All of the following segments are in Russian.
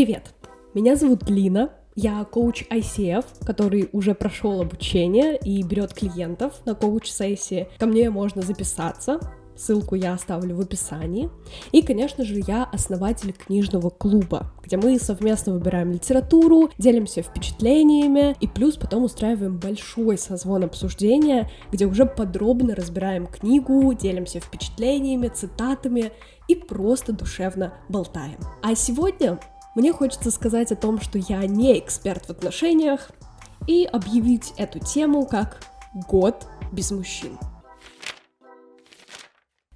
Привет! Меня зовут Лина, я коуч ICF, который уже прошел обучение и берет клиентов на коуч-сессии. Ко мне можно записаться, ссылку я оставлю в описании. И, конечно же, я основатель книжного клуба, где мы совместно выбираем литературу, делимся впечатлениями и плюс потом устраиваем большой созвон обсуждения, где уже подробно разбираем книгу, делимся впечатлениями, цитатами и просто душевно болтаем. А сегодня мне хочется сказать о том, что я не эксперт в отношениях, и объявить эту тему как «Год без мужчин».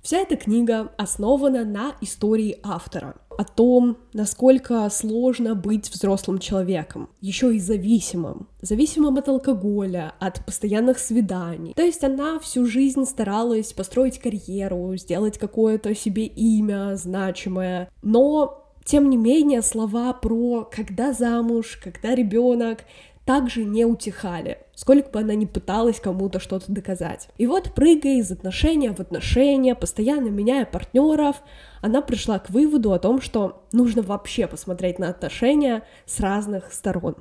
Вся эта книга основана на истории автора, о том, насколько сложно быть взрослым человеком, еще и зависимым, зависимым от алкоголя, от постоянных свиданий. То есть она всю жизнь старалась построить карьеру, сделать какое-то себе имя значимое, но тем не менее, слова про когда замуж, когда ребенок также не утихали, сколько бы она ни пыталась кому-то что-то доказать. И вот, прыгая из отношения в отношения, постоянно меняя партнеров, она пришла к выводу о том, что нужно вообще посмотреть на отношения с разных сторон.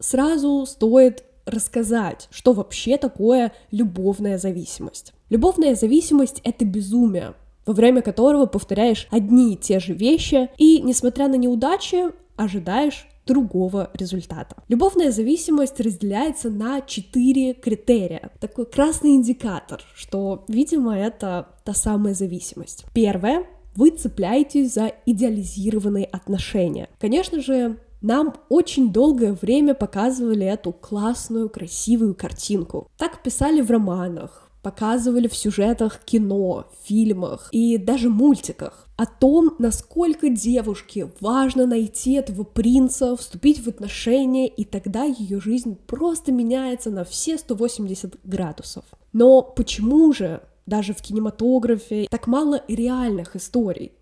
Сразу стоит рассказать, что вообще такое любовная зависимость. Любовная зависимость — это безумие, во время которого повторяешь одни и те же вещи, и, несмотря на неудачи, ожидаешь другого результата. Любовная зависимость разделяется на четыре критерия. Такой красный индикатор, что, видимо, это та самая зависимость. Первое вы цепляетесь за идеализированные отношения. Конечно же, нам очень долгое время показывали эту классную, красивую картинку. Так писали в романах, показывали в сюжетах кино, фильмах и даже мультиках о том, насколько девушке важно найти этого принца, вступить в отношения, и тогда ее жизнь просто меняется на все 180 градусов. Но почему же даже в кинематографе так мало реальных историй?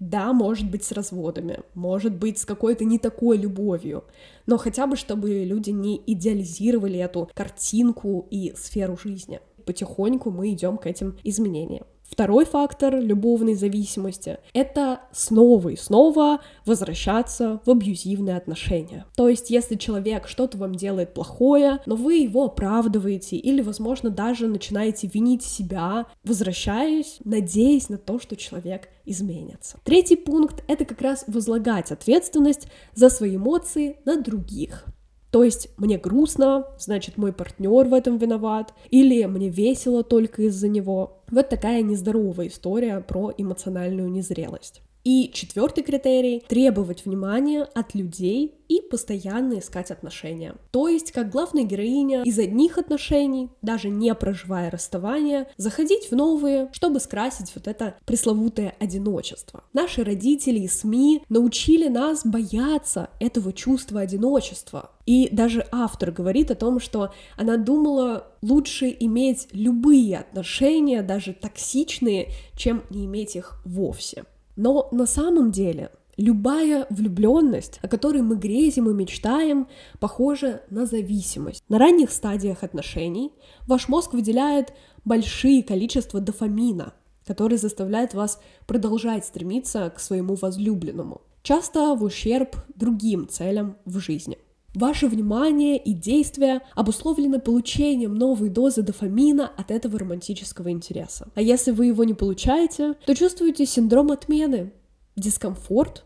Да, может быть, с разводами, может быть, с какой-то не такой любовью, но хотя бы, чтобы люди не идеализировали эту картинку и сферу жизни потихоньку мы идем к этим изменениям. Второй фактор любовной зависимости — это снова и снова возвращаться в абьюзивные отношения. То есть, если человек что-то вам делает плохое, но вы его оправдываете или, возможно, даже начинаете винить себя, возвращаясь, надеясь на то, что человек изменится. Третий пункт — это как раз возлагать ответственность за свои эмоции на других. То есть мне грустно, значит мой партнер в этом виноват, или мне весело только из-за него. Вот такая нездоровая история про эмоциональную незрелость. И четвертый критерий — требовать внимания от людей и постоянно искать отношения. То есть, как главная героиня из одних отношений, даже не проживая расставания, заходить в новые, чтобы скрасить вот это пресловутое одиночество. Наши родители и СМИ научили нас бояться этого чувства одиночества. И даже автор говорит о том, что она думала лучше иметь любые отношения, даже токсичные, чем не иметь их вовсе. Но на самом деле любая влюбленность, о которой мы грезим и мечтаем, похожа на зависимость. На ранних стадиях отношений ваш мозг выделяет большие количества дофамина, который заставляет вас продолжать стремиться к своему возлюбленному, часто в ущерб другим целям в жизни. Ваше внимание и действия обусловлены получением новой дозы дофамина от этого романтического интереса. А если вы его не получаете, то чувствуете синдром отмены, дискомфорт,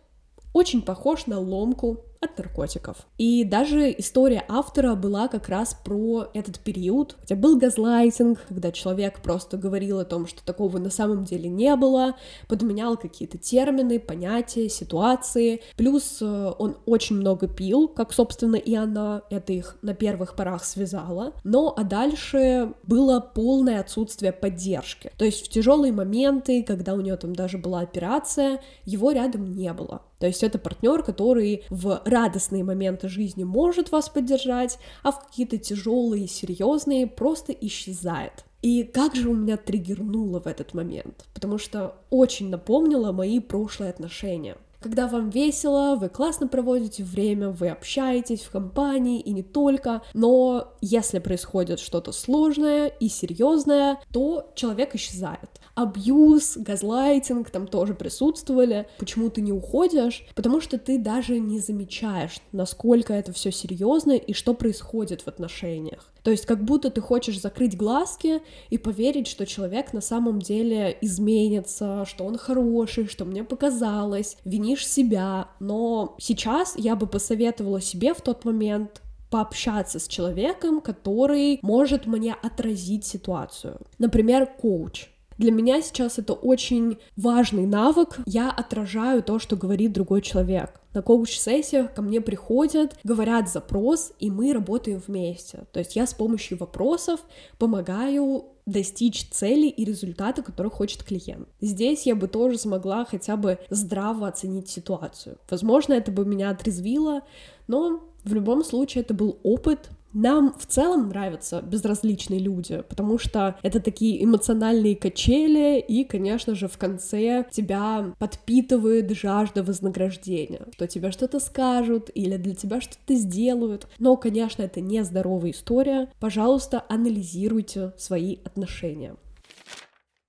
очень похож на ломку от наркотиков. И даже история автора была как раз про этот период, хотя был газлайтинг, когда человек просто говорил о том, что такого на самом деле не было, подменял какие-то термины, понятия, ситуации, плюс э, он очень много пил, как, собственно, и она, это их на первых порах связала, но а дальше было полное отсутствие поддержки, то есть в тяжелые моменты, когда у нее там даже была операция, его рядом не было. То есть это партнер, который в радостные моменты жизни может вас поддержать, а в какие-то тяжелые, серьезные просто исчезает. И как же у меня триггернуло в этот момент, потому что очень напомнило мои прошлые отношения. Когда вам весело, вы классно проводите время, вы общаетесь в компании и не только, но если происходит что-то сложное и серьезное, то человек исчезает. Абьюз, газлайтинг там тоже присутствовали. Почему ты не уходишь? Потому что ты даже не замечаешь, насколько это все серьезно и что происходит в отношениях. То есть как будто ты хочешь закрыть глазки и поверить, что человек на самом деле изменится, что он хороший, что мне показалось, винишь себя. Но сейчас я бы посоветовала себе в тот момент пообщаться с человеком, который может мне отразить ситуацию. Например, коуч. Для меня сейчас это очень важный навык. Я отражаю то, что говорит другой человек. На коуч-сессиях ко мне приходят, говорят запрос, и мы работаем вместе. То есть я с помощью вопросов помогаю достичь цели и результата, который хочет клиент. Здесь я бы тоже смогла хотя бы здраво оценить ситуацию. Возможно, это бы меня отрезвило, но в любом случае это был опыт, нам в целом нравятся безразличные люди, потому что это такие эмоциональные качели, и, конечно же, в конце тебя подпитывает жажда вознаграждения, что тебе что-то скажут или для тебя что-то сделают. Но, конечно, это не здоровая история. Пожалуйста, анализируйте свои отношения.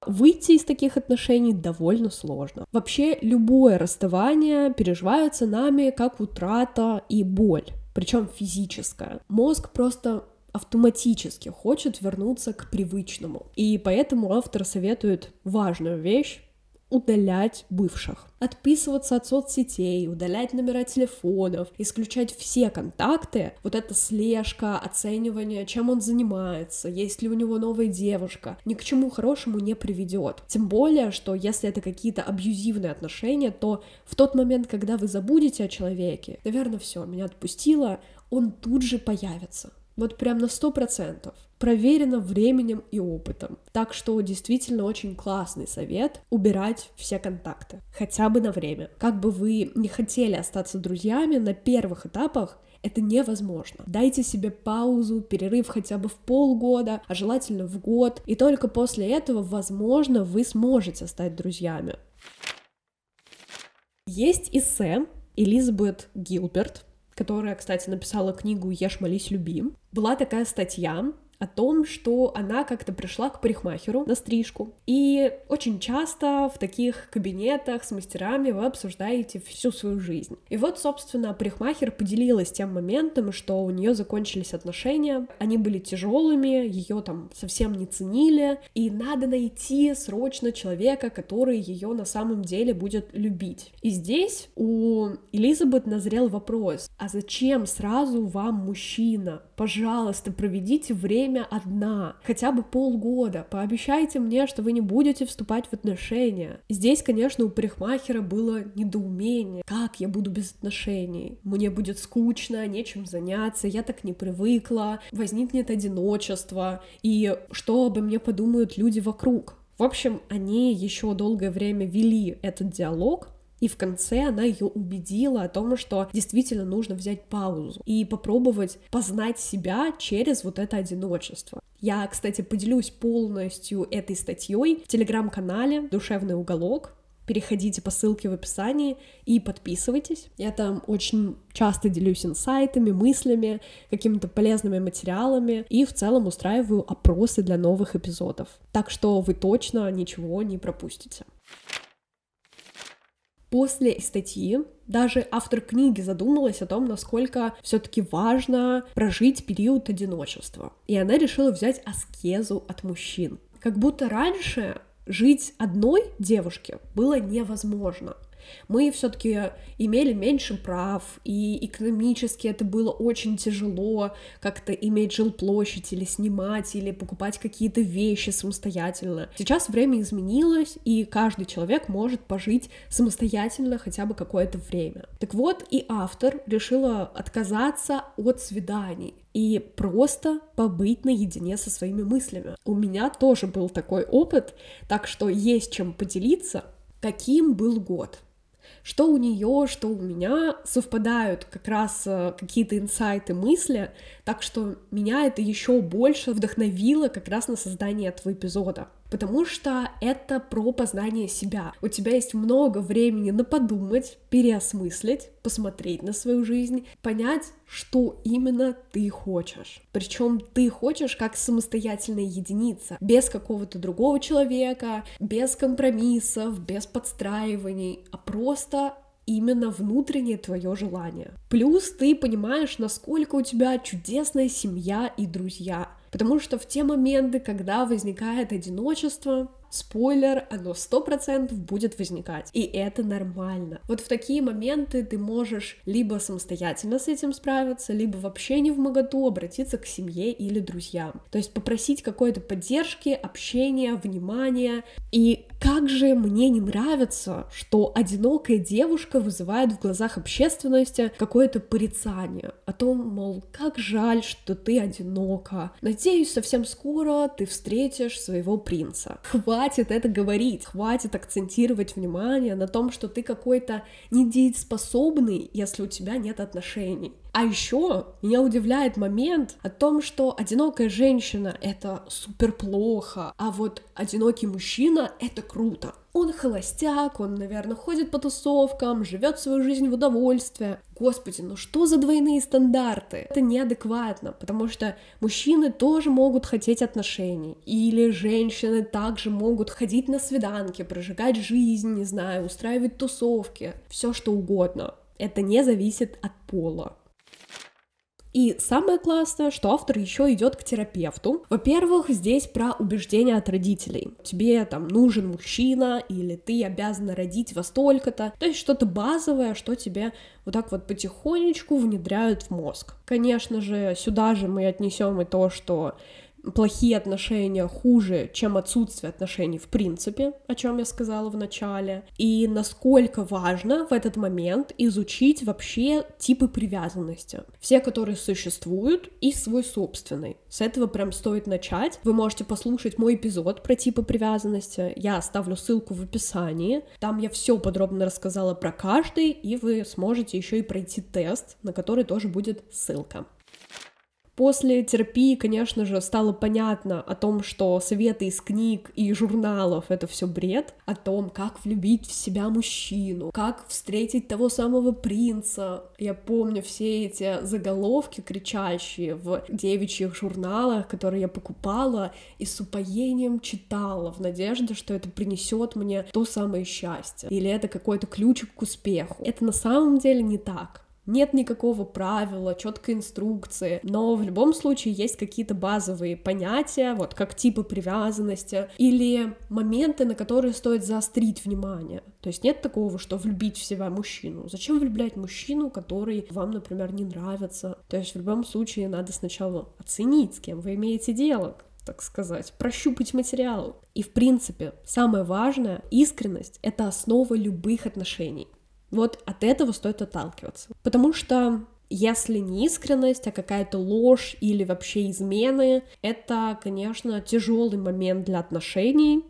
Выйти из таких отношений довольно сложно. Вообще, любое расставание переживается нами как утрата и боль причем физическое. Мозг просто автоматически хочет вернуться к привычному. И поэтому автор советует важную вещь удалять бывших, отписываться от соцсетей, удалять номера телефонов, исключать все контакты, вот эта слежка, оценивание, чем он занимается, есть ли у него новая девушка, ни к чему хорошему не приведет. Тем более, что если это какие-то абьюзивные отношения, то в тот момент, когда вы забудете о человеке, наверное, все, меня отпустило, он тут же появится. Вот прям на сто процентов проверено временем и опытом. Так что действительно очень классный совет — убирать все контакты, хотя бы на время. Как бы вы не хотели остаться друзьями, на первых этапах это невозможно. Дайте себе паузу, перерыв хотя бы в полгода, а желательно в год, и только после этого, возможно, вы сможете стать друзьями. Есть эссе Элизабет Гилберт, которая, кстати, написала книгу «Ешь, молись, люби». Была такая статья, о том, что она как-то пришла к парикмахеру на стрижку. И очень часто в таких кабинетах с мастерами вы обсуждаете всю свою жизнь. И вот, собственно, парикмахер поделилась тем моментом, что у нее закончились отношения, они были тяжелыми, ее там совсем не ценили, и надо найти срочно человека, который ее на самом деле будет любить. И здесь у Элизабет назрел вопрос, а зачем сразу вам мужчина? Пожалуйста, проведите время одна, хотя бы полгода. Пообещайте мне, что вы не будете вступать в отношения. Здесь, конечно, у парикмахера было недоумение. Как я буду без отношений? Мне будет скучно, нечем заняться, я так не привыкла, возникнет одиночество, и что обо мне подумают люди вокруг? В общем, они еще долгое время вели этот диалог, и в конце она ее убедила о том, что действительно нужно взять паузу и попробовать познать себя через вот это одиночество. Я, кстати, поделюсь полностью этой статьей в телеграм-канале «Душевный уголок», переходите по ссылке в описании и подписывайтесь. Я там очень часто делюсь инсайтами, мыслями, какими-то полезными материалами и в целом устраиваю опросы для новых эпизодов. Так что вы точно ничего не пропустите. После статьи даже автор книги задумалась о том, насколько все-таки важно прожить период одиночества. И она решила взять аскезу от мужчин. Как будто раньше жить одной девушке было невозможно мы все-таки имели меньше прав, и экономически это было очень тяжело как-то иметь жилплощадь или снимать, или покупать какие-то вещи самостоятельно. Сейчас время изменилось, и каждый человек может пожить самостоятельно хотя бы какое-то время. Так вот, и автор решила отказаться от свиданий и просто побыть наедине со своими мыслями. У меня тоже был такой опыт, так что есть чем поделиться. Каким был год? Что у нее, что у меня совпадают как раз э, какие-то инсайты, мысли, так что меня это еще больше вдохновило как раз на создание этого эпизода. Потому что это про познание себя. У тебя есть много времени на подумать, переосмыслить, посмотреть на свою жизнь, понять, что именно ты хочешь. Причем ты хочешь как самостоятельная единица, без какого-то другого человека, без компромиссов, без подстраиваний, а просто именно внутреннее твое желание. Плюс ты понимаешь, насколько у тебя чудесная семья и друзья. Потому что в те моменты, когда возникает одиночество, спойлер, оно сто процентов будет возникать. И это нормально. Вот в такие моменты ты можешь либо самостоятельно с этим справиться, либо вообще не в моготу обратиться к семье или друзьям. То есть попросить какой-то поддержки, общения, внимания. И как же мне не нравится, что одинокая девушка вызывает в глазах общественности какое-то порицание о том, мол, как жаль, что ты одинока. Надеюсь, совсем скоро ты встретишь своего принца. Хватит хватит это говорить, хватит акцентировать внимание на том, что ты какой-то недееспособный, если у тебя нет отношений. А еще меня удивляет момент о том, что одинокая женщина — это супер плохо, а вот одинокий мужчина — это круто. Он холостяк, он, наверное, ходит по тусовкам, живет свою жизнь в удовольствие. Господи, ну что за двойные стандарты? Это неадекватно, потому что мужчины тоже могут хотеть отношений, или женщины также могут ходить на свиданки, прожигать жизнь, не знаю, устраивать тусовки, все что угодно. Это не зависит от пола. И самое классное, что автор еще идет к терапевту. Во-первых, здесь про убеждения от родителей. Тебе там нужен мужчина, или ты обязана родить во столько-то. То есть что-то базовое, что тебе вот так вот потихонечку внедряют в мозг. Конечно же, сюда же мы отнесем и то, что плохие отношения хуже, чем отсутствие отношений в принципе, о чем я сказала в начале, и насколько важно в этот момент изучить вообще типы привязанности, все, которые существуют, и свой собственный. С этого прям стоит начать. Вы можете послушать мой эпизод про типы привязанности, я оставлю ссылку в описании, там я все подробно рассказала про каждый, и вы сможете еще и пройти тест, на который тоже будет ссылка. После терапии, конечно же, стало понятно о том, что советы из книг и журналов — это все бред, о том, как влюбить в себя мужчину, как встретить того самого принца. Я помню все эти заголовки кричащие в девичьих журналах, которые я покупала и с упоением читала в надежде, что это принесет мне то самое счастье. Или это какой-то ключик к успеху. Это на самом деле не так. Нет никакого правила, четкой инструкции, но в любом случае есть какие-то базовые понятия, вот как типы привязанности или моменты, на которые стоит заострить внимание. То есть нет такого, что влюбить в себя мужчину. Зачем влюблять мужчину, который вам, например, не нравится? То есть в любом случае надо сначала оценить, с кем вы имеете дело, так сказать, прощупать материал. И, в принципе, самое важное, искренность — это основа любых отношений. Вот от этого стоит отталкиваться. Потому что если не искренность, а какая-то ложь или вообще измены, это, конечно, тяжелый момент для отношений.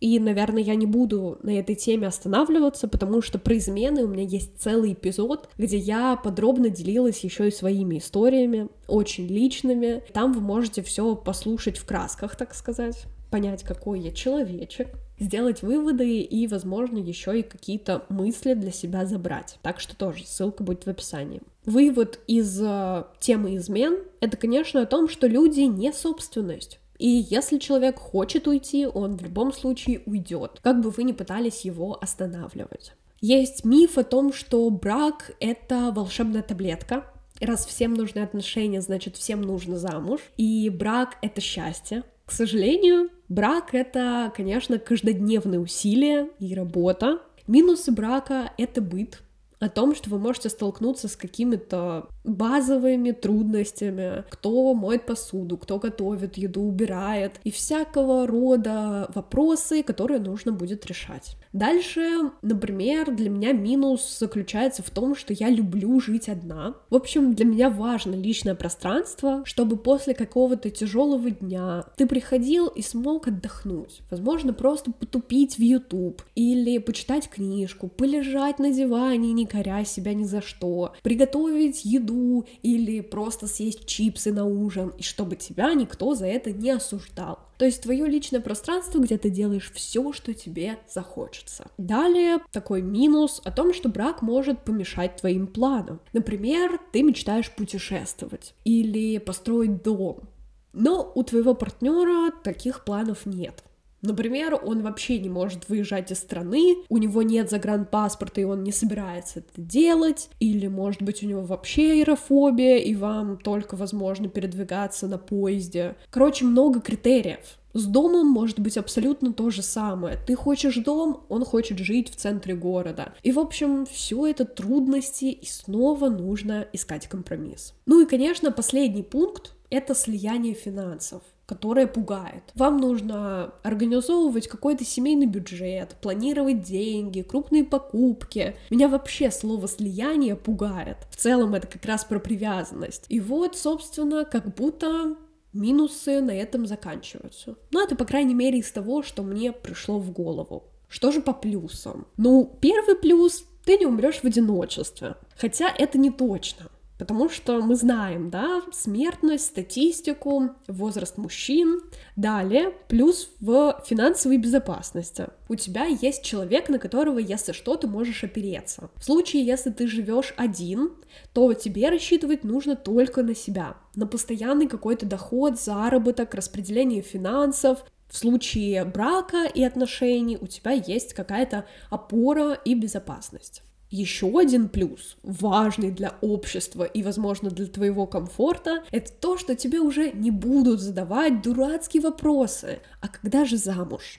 И, наверное, я не буду на этой теме останавливаться, потому что про измены у меня есть целый эпизод, где я подробно делилась еще и своими историями, очень личными. Там вы можете все послушать в красках, так сказать, понять, какой я человечек, сделать выводы и, возможно, еще и какие-то мысли для себя забрать. Так что тоже ссылка будет в описании. Вывод из э, темы измен — это, конечно, о том, что люди не собственность. И если человек хочет уйти, он в любом случае уйдет, как бы вы ни пытались его останавливать. Есть миф о том, что брак — это волшебная таблетка, раз всем нужны отношения, значит, всем нужно замуж, и брак — это счастье. К сожалению, брак — это, конечно, каждодневные усилия и работа. Минусы брака — это быт, о том, что вы можете столкнуться с какими-то базовыми трудностями, кто моет посуду, кто готовит еду, убирает, и всякого рода вопросы, которые нужно будет решать. Дальше, например, для меня минус заключается в том, что я люблю жить одна. В общем, для меня важно личное пространство, чтобы после какого-то тяжелого дня ты приходил и смог отдохнуть. Возможно, просто потупить в YouTube или почитать книжку, полежать на диване, не коря себя ни за что, приготовить еду или просто съесть чипсы на ужин, и чтобы тебя никто за это не осуждал. то есть твое личное пространство, где ты делаешь все, что тебе захочется. Далее такой минус о том, что брак может помешать твоим планам. Например, ты мечтаешь путешествовать или построить дом, но у твоего партнера таких планов нет. Например, он вообще не может выезжать из страны, у него нет загранпаспорта, и он не собирается это делать, или, может быть, у него вообще аэрофобия, и вам только возможно передвигаться на поезде. Короче, много критериев. С домом может быть абсолютно то же самое. Ты хочешь дом, он хочет жить в центре города. И, в общем, все это трудности, и снова нужно искать компромисс. Ну и, конечно, последний пункт — это слияние финансов которое пугает. Вам нужно организовывать какой-то семейный бюджет, планировать деньги, крупные покупки. Меня вообще слово слияние пугает. В целом это как раз про привязанность. И вот, собственно, как будто минусы на этом заканчиваются. Ну, это, по крайней мере, из того, что мне пришло в голову. Что же по плюсам? Ну, первый плюс — ты не умрешь в одиночестве. Хотя это не точно. Потому что мы знаем, да, смертность, статистику, возраст мужчин. Далее, плюс в финансовой безопасности. У тебя есть человек, на которого, если что, ты можешь опереться. В случае, если ты живешь один, то тебе рассчитывать нужно только на себя, на постоянный какой-то доход, заработок, распределение финансов, в случае брака и отношений у тебя есть какая-то опора и безопасность. Еще один плюс, важный для общества и, возможно, для твоего комфорта, это то, что тебе уже не будут задавать дурацкие вопросы. А когда же замуж?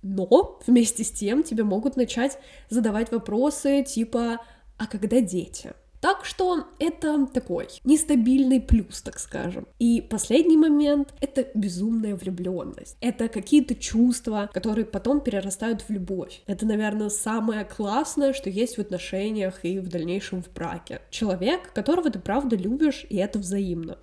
Но вместе с тем тебе могут начать задавать вопросы типа «А когда дети?» Так что это такой нестабильный плюс, так скажем. И последний момент — это безумная влюбленность. Это какие-то чувства, которые потом перерастают в любовь. Это, наверное, самое классное, что есть в отношениях и в дальнейшем в браке. Человек, которого ты правда любишь, и это взаимно.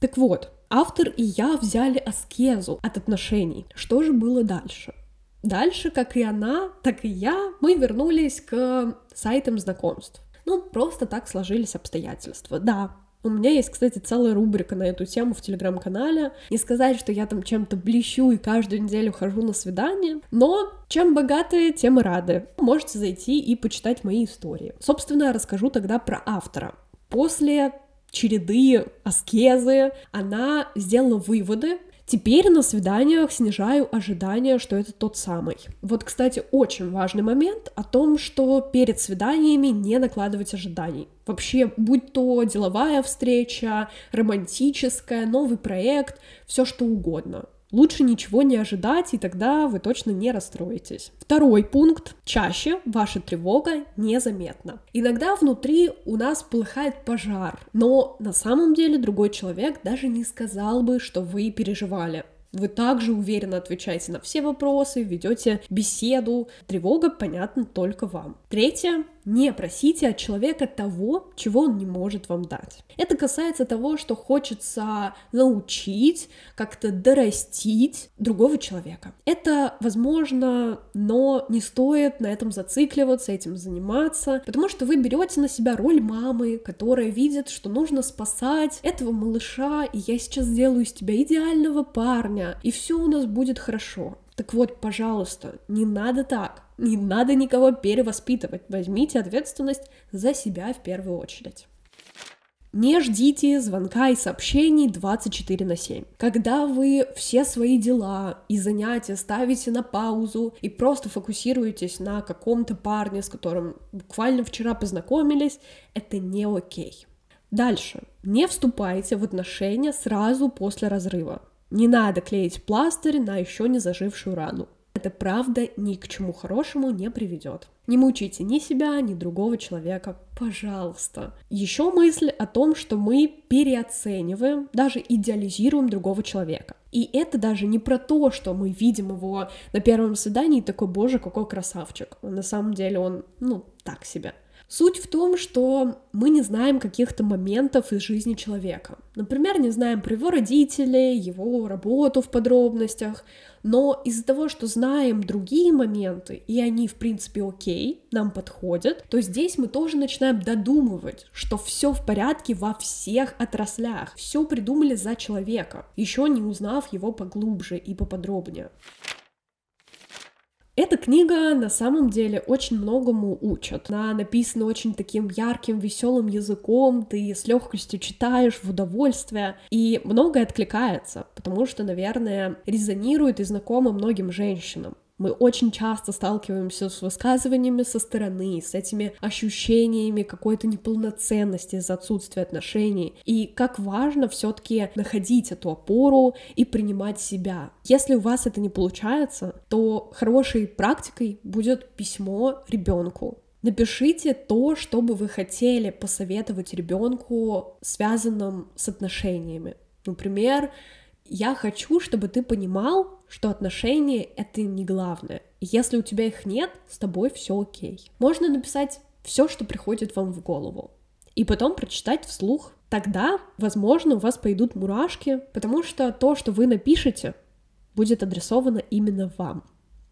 Так вот, автор и я взяли аскезу от отношений. Что же было дальше? Дальше, как и она, так и я, мы вернулись к сайтам знакомств. Ну, просто так сложились обстоятельства. Да, у меня есть, кстати, целая рубрика на эту тему в телеграм-канале. Не сказать, что я там чем-то блещу и каждую неделю хожу на свидание, но чем богатые, тем и рады. Можете зайти и почитать мои истории. Собственно, расскажу тогда про автора. После череды аскезы она сделала выводы Теперь на свиданиях снижаю ожидания, что это тот самый. Вот, кстати, очень важный момент о том, что перед свиданиями не накладывать ожиданий. Вообще, будь то деловая встреча, романтическая, новый проект, все что угодно. Лучше ничего не ожидать, и тогда вы точно не расстроитесь. Второй пункт. Чаще ваша тревога незаметна. Иногда внутри у нас полыхает пожар, но на самом деле другой человек даже не сказал бы, что вы переживали. Вы также уверенно отвечаете на все вопросы, ведете беседу. Тревога понятна только вам. Третье. Не просите от человека того, чего он не может вам дать. Это касается того, что хочется научить, как-то дорастить другого человека. Это возможно, но не стоит на этом зацикливаться, этим заниматься, потому что вы берете на себя роль мамы, которая видит, что нужно спасать этого малыша, и я сейчас сделаю из тебя идеального парня, и все у нас будет хорошо. Так вот, пожалуйста, не надо так. Не надо никого перевоспитывать. Возьмите ответственность за себя в первую очередь. Не ждите звонка и сообщений 24 на 7. Когда вы все свои дела и занятия ставите на паузу и просто фокусируетесь на каком-то парне, с которым буквально вчера познакомились, это не окей. Дальше. Не вступайте в отношения сразу после разрыва. Не надо клеить пластырь на еще не зажившую рану. Это правда ни к чему хорошему не приведет. Не мучайте ни себя, ни другого человека, пожалуйста. Еще мысль о том, что мы переоцениваем, даже идеализируем другого человека. И это даже не про то, что мы видим его на первом свидании и такой, боже, какой красавчик. На самом деле он, ну, так себе. Суть в том, что мы не знаем каких-то моментов из жизни человека. Например, не знаем про его родителей, его работу в подробностях, но из-за того, что знаем другие моменты, и они, в принципе, окей, нам подходят, то здесь мы тоже начинаем додумывать, что все в порядке во всех отраслях, все придумали за человека, еще не узнав его поглубже и поподробнее. Эта книга на самом деле очень многому учит. Она написана очень таким ярким, веселым языком, ты с легкостью читаешь в удовольствие, и многое откликается, потому что, наверное, резонирует и знакомо многим женщинам. Мы очень часто сталкиваемся с высказываниями со стороны, с этими ощущениями какой-то неполноценности из-за отсутствия отношений. И как важно все-таки находить эту опору и принимать себя. Если у вас это не получается, то хорошей практикой будет письмо ребенку. Напишите то, что бы вы хотели посоветовать ребенку, связанным с отношениями. Например, я хочу, чтобы ты понимал, что отношения — это не главное. И если у тебя их нет, с тобой все окей. Можно написать все, что приходит вам в голову, и потом прочитать вслух. Тогда, возможно, у вас пойдут мурашки, потому что то, что вы напишете, будет адресовано именно вам.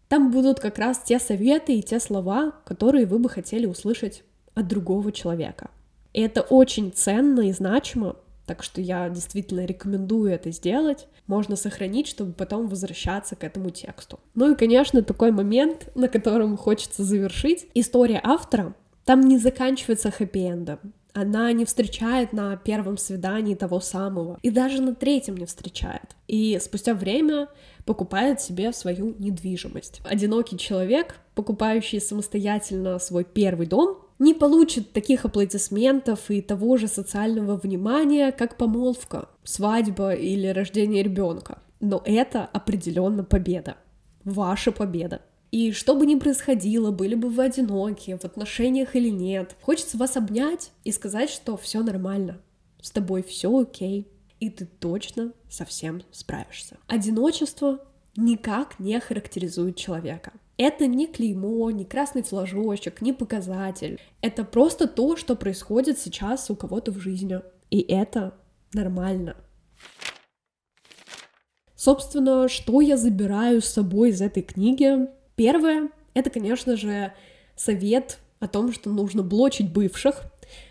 Там будут как раз те советы и те слова, которые вы бы хотели услышать от другого человека. И это очень ценно и значимо, так что я действительно рекомендую это сделать. Можно сохранить, чтобы потом возвращаться к этому тексту. Ну и, конечно, такой момент, на котором хочется завершить. История автора там не заканчивается хэппи-эндом. Она не встречает на первом свидании того самого. И даже на третьем не встречает. И спустя время покупает себе свою недвижимость. Одинокий человек, покупающий самостоятельно свой первый дом, не получит таких аплодисментов и того же социального внимания, как помолвка, свадьба или рождение ребенка. Но это определенно победа. Ваша победа. И что бы ни происходило, были бы вы одиноки, в отношениях или нет, хочется вас обнять и сказать, что все нормально, с тобой все окей, и ты точно совсем справишься. Одиночество никак не характеризует человека. Это не клеймо, не красный флажочек, не показатель. Это просто то, что происходит сейчас у кого-то в жизни. И это нормально. Собственно, что я забираю с собой из этой книги? Первое — это, конечно же, совет о том, что нужно блочить бывших,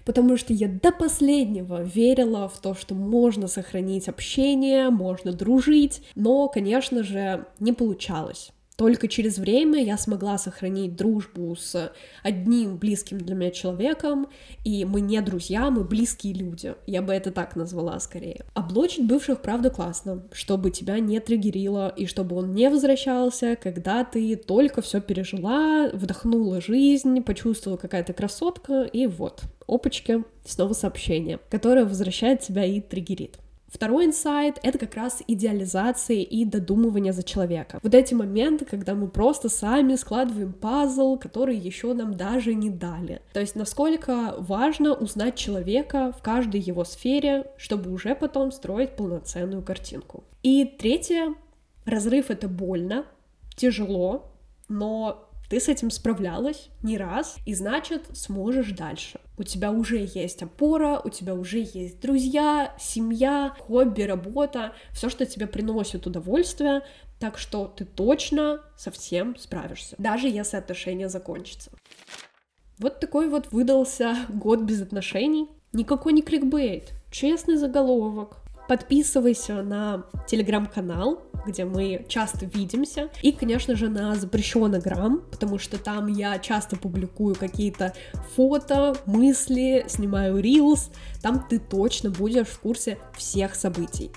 потому что я до последнего верила в то, что можно сохранить общение, можно дружить, но, конечно же, не получалось. Только через время я смогла сохранить дружбу с одним близким для меня человеком, и мы не друзья, мы близкие люди. Я бы это так назвала скорее. Облочить бывших, правда, классно, чтобы тебя не триггерило, и чтобы он не возвращался, когда ты только все пережила, вдохнула жизнь, почувствовала какая-то красотка, и вот, опачки, снова сообщение, которое возвращает тебя и триггерит. Второй инсайт — это как раз идеализация и додумывание за человека. Вот эти моменты, когда мы просто сами складываем пазл, который еще нам даже не дали. То есть насколько важно узнать человека в каждой его сфере, чтобы уже потом строить полноценную картинку. И третье, разрыв — это больно, тяжело, но ты с этим справлялась не раз, и значит, сможешь дальше. У тебя уже есть опора, у тебя уже есть друзья, семья, хобби, работа, все, что тебе приносит удовольствие, так что ты точно совсем справишься, даже если отношения закончатся. Вот такой вот выдался год без отношений. Никакой не кликбейт, честный заголовок, Подписывайся на телеграм-канал, где мы часто видимся, и, конечно же, на запрещенный грамм, потому что там я часто публикую какие-то фото, мысли, снимаю рилс, там ты точно будешь в курсе всех событий.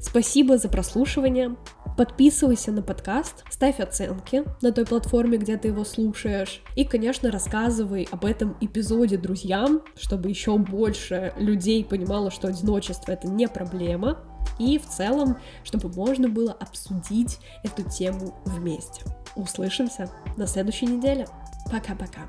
Спасибо за прослушивание. Подписывайся на подкаст, ставь оценки на той платформе, где ты его слушаешь. И, конечно, рассказывай об этом эпизоде друзьям, чтобы еще больше людей понимало, что одиночество это не проблема. И в целом, чтобы можно было обсудить эту тему вместе. Услышимся на следующей неделе. Пока-пока.